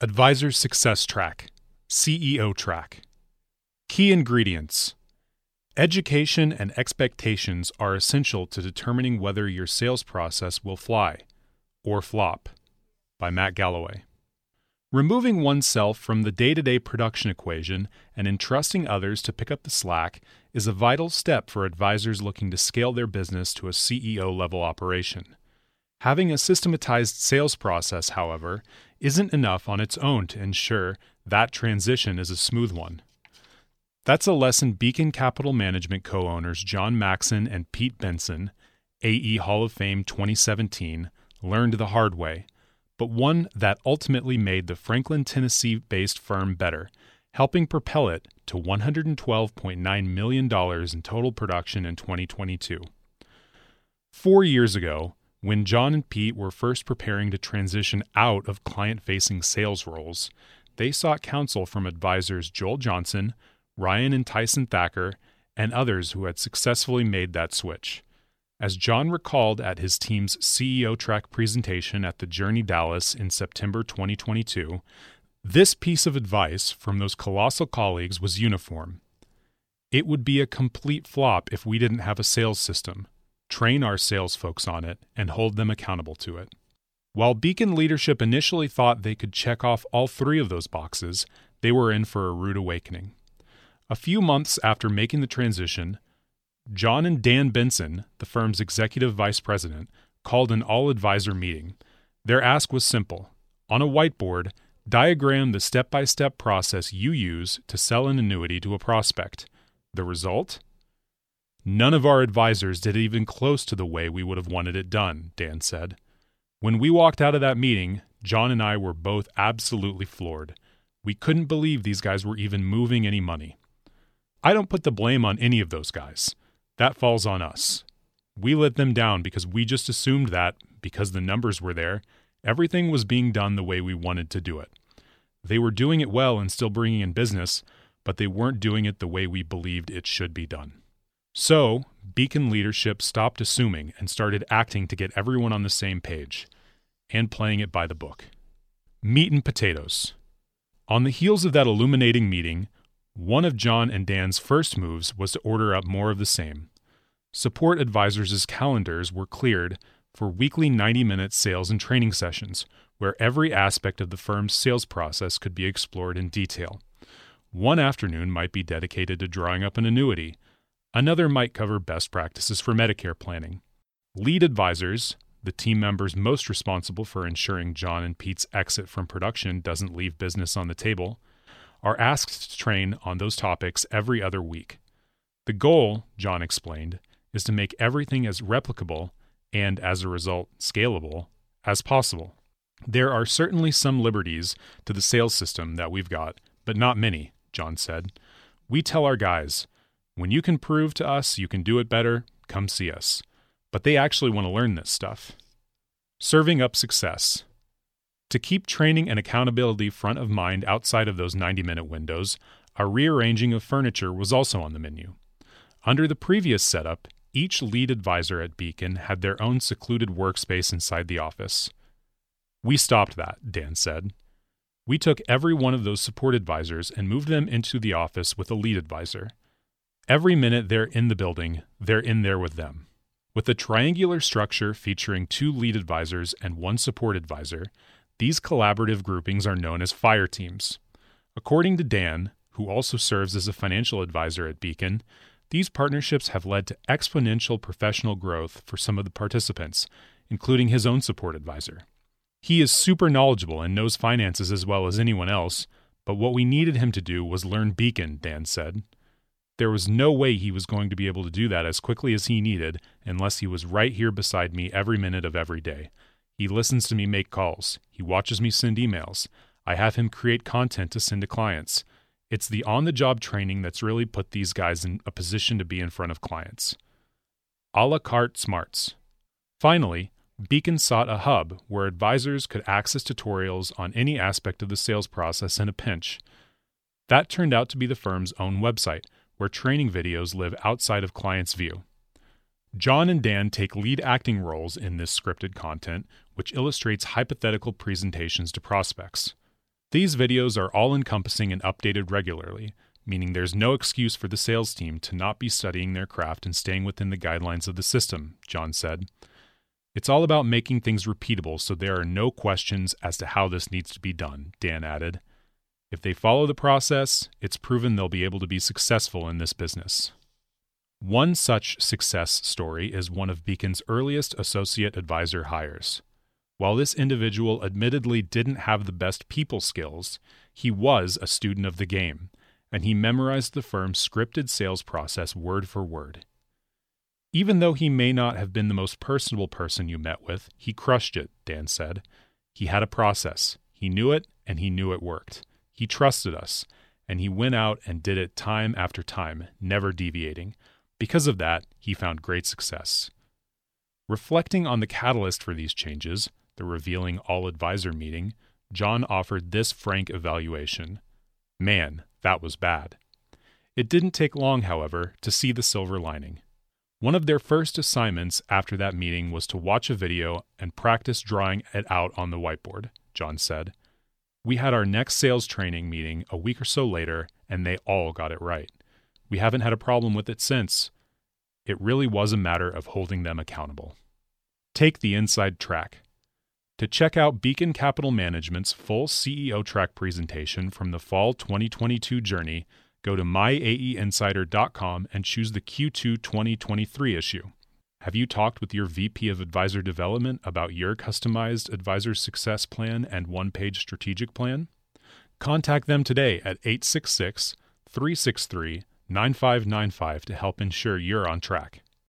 Advisor Success Track, CEO Track. Key ingredients Education and expectations are essential to determining whether your sales process will fly or flop. By Matt Galloway. Removing oneself from the day to day production equation and entrusting others to pick up the slack is a vital step for advisors looking to scale their business to a CEO level operation. Having a systematized sales process, however, isn't enough on its own to ensure that transition is a smooth one. That's a lesson Beacon Capital Management co owners Jon Maxson and Pete Benson, AE Hall of Fame 2017, learned the hard way, but one that ultimately made the Franklin, Tennessee based firm better, helping propel it to $112.9 million in total production in 2022. Four years ago, when Jon and Pete were first preparing to transition out of client facing sales roles, they sought counsel from advisors Joel Johnson, Ryan and Tyson Thacker, and others who had successfully made that switch. As Jon recalled at his team's CEO track presentation at the Journey Dallas in September 2022, this piece of advice from those colossal colleagues was uniform. It would be a complete flop if we didn't have a sales system, train our sales folks on it, and hold them accountable to it. While Beacon leadership initially thought they could check off all three of those boxes, they were in for a rude awakening. A few months after making the transition, Jon and Dan Benson, the firm's executive vice president, called an all advisor meeting. Their ask was simple on a whiteboard, diagram the step by step process you use to sell an annuity to a prospect. The result? None of our advisors did it even close to the way we would have wanted it done, Dan said. When we walked out of that meeting, Jon and I were both absolutely floored. We couldn't believe these guys were even moving any money. I don't put the blame on any of those guys. That falls on us. We let them down because we just assumed that, because the numbers were there, everything was being done the way we wanted to do it. They were doing it well and still bringing in business, but they weren't doing it the way we believed it should be done. So, Beacon leadership stopped assuming and started acting to get everyone on the same page and playing it by the book. Meat and potatoes. On the heels of that illuminating meeting, one of Jon and Dan's first moves was to order up more of the same. Support advisors' calendars were cleared for weekly 90 minute sales and training sessions where every aspect of the firm's sales process could be explored in detail. One afternoon might be dedicated to drawing up an annuity, Another might cover best practices for Medicare planning. Lead advisors, the team members most responsible for ensuring Jon and Pete's exit from production doesn't leave business on the table, are asked to train on those topics every other week. The goal, Jon explained, is to make everything as replicable and, as a result, scalable as possible. There are certainly some liberties to the sales system that we've got, but not many, Jon said. We tell our guys, when you can prove to us you can do it better, come see us. But they actually want to learn this stuff. Serving up success. To keep training and accountability front of mind outside of those 90 minute windows, a rearranging of furniture was also on the menu. Under the previous setup, each lead advisor at Beacon had their own secluded workspace inside the office. We stopped that, Dan said. We took every one of those support advisors and moved them into the office with a lead advisor. Every minute they're in the building, they're in there with them. With a triangular structure featuring two lead advisors and one support advisor, these collaborative groupings are known as fire teams. According to Dan, who also serves as a financial advisor at Beacon, these partnerships have led to exponential professional growth for some of the participants, including his own support advisor. He is super knowledgeable and knows finances as well as anyone else, but what we needed him to do was learn Beacon, Dan said. There was no way he was going to be able to do that as quickly as he needed unless he was right here beside me every minute of every day. He listens to me make calls. He watches me send emails. I have him create content to send to clients. It's the on the job training that's really put these guys in a position to be in front of clients. A la carte smarts. Finally, Beacon sought a hub where advisors could access tutorials on any aspect of the sales process in a pinch. That turned out to be the firm's own website, where training videos live outside of clients' view. Jon and Dan take lead acting roles in this scripted content, which illustrates hypothetical presentations to prospects. These videos are all encompassing and updated regularly, meaning there's no excuse for the sales team to not be studying their craft and staying within the guidelines of the system, Jon said. It's all about making things repeatable so there are no questions as to how this needs to be done, Dan added. If they follow the process, it's proven they'll be able to be successful in this business. One such success story is one of Beacon's earliest associate advisor hires. While this individual admittedly didn't have the best people skills, he was a student of the game, and he memorized the firm's scripted sales process word for word. Even though he may not have been the most personable person you met with, he crushed it, Dan said. He had a process, he knew it, and he knew it worked. He trusted us, and he went out and did it time after time, never deviating. Because of that, he found great success. Reflecting on the catalyst for these changes, the revealing all advisor meeting, Jon offered this frank evaluation Man, that was bad. It didn't take long, however, to see the silver lining. One of their first assignments after that meeting was to watch a video and practice drawing it out on the whiteboard, Jon said. We had our next sales training meeting a week or so later, and they all got it right. We haven't had a problem with it since. It really was a matter of holding them accountable. Take the inside track. To check out Beacon Capital Management's full CEO track presentation from the fall 2022 journey, go to myaeinsider.com and choose the Q2 2023 issue. Have you talked with your VP of Advisor Development about your customized advisor success plan and one page strategic plan? Contact them today at 866 363 9595 to help ensure you're on track.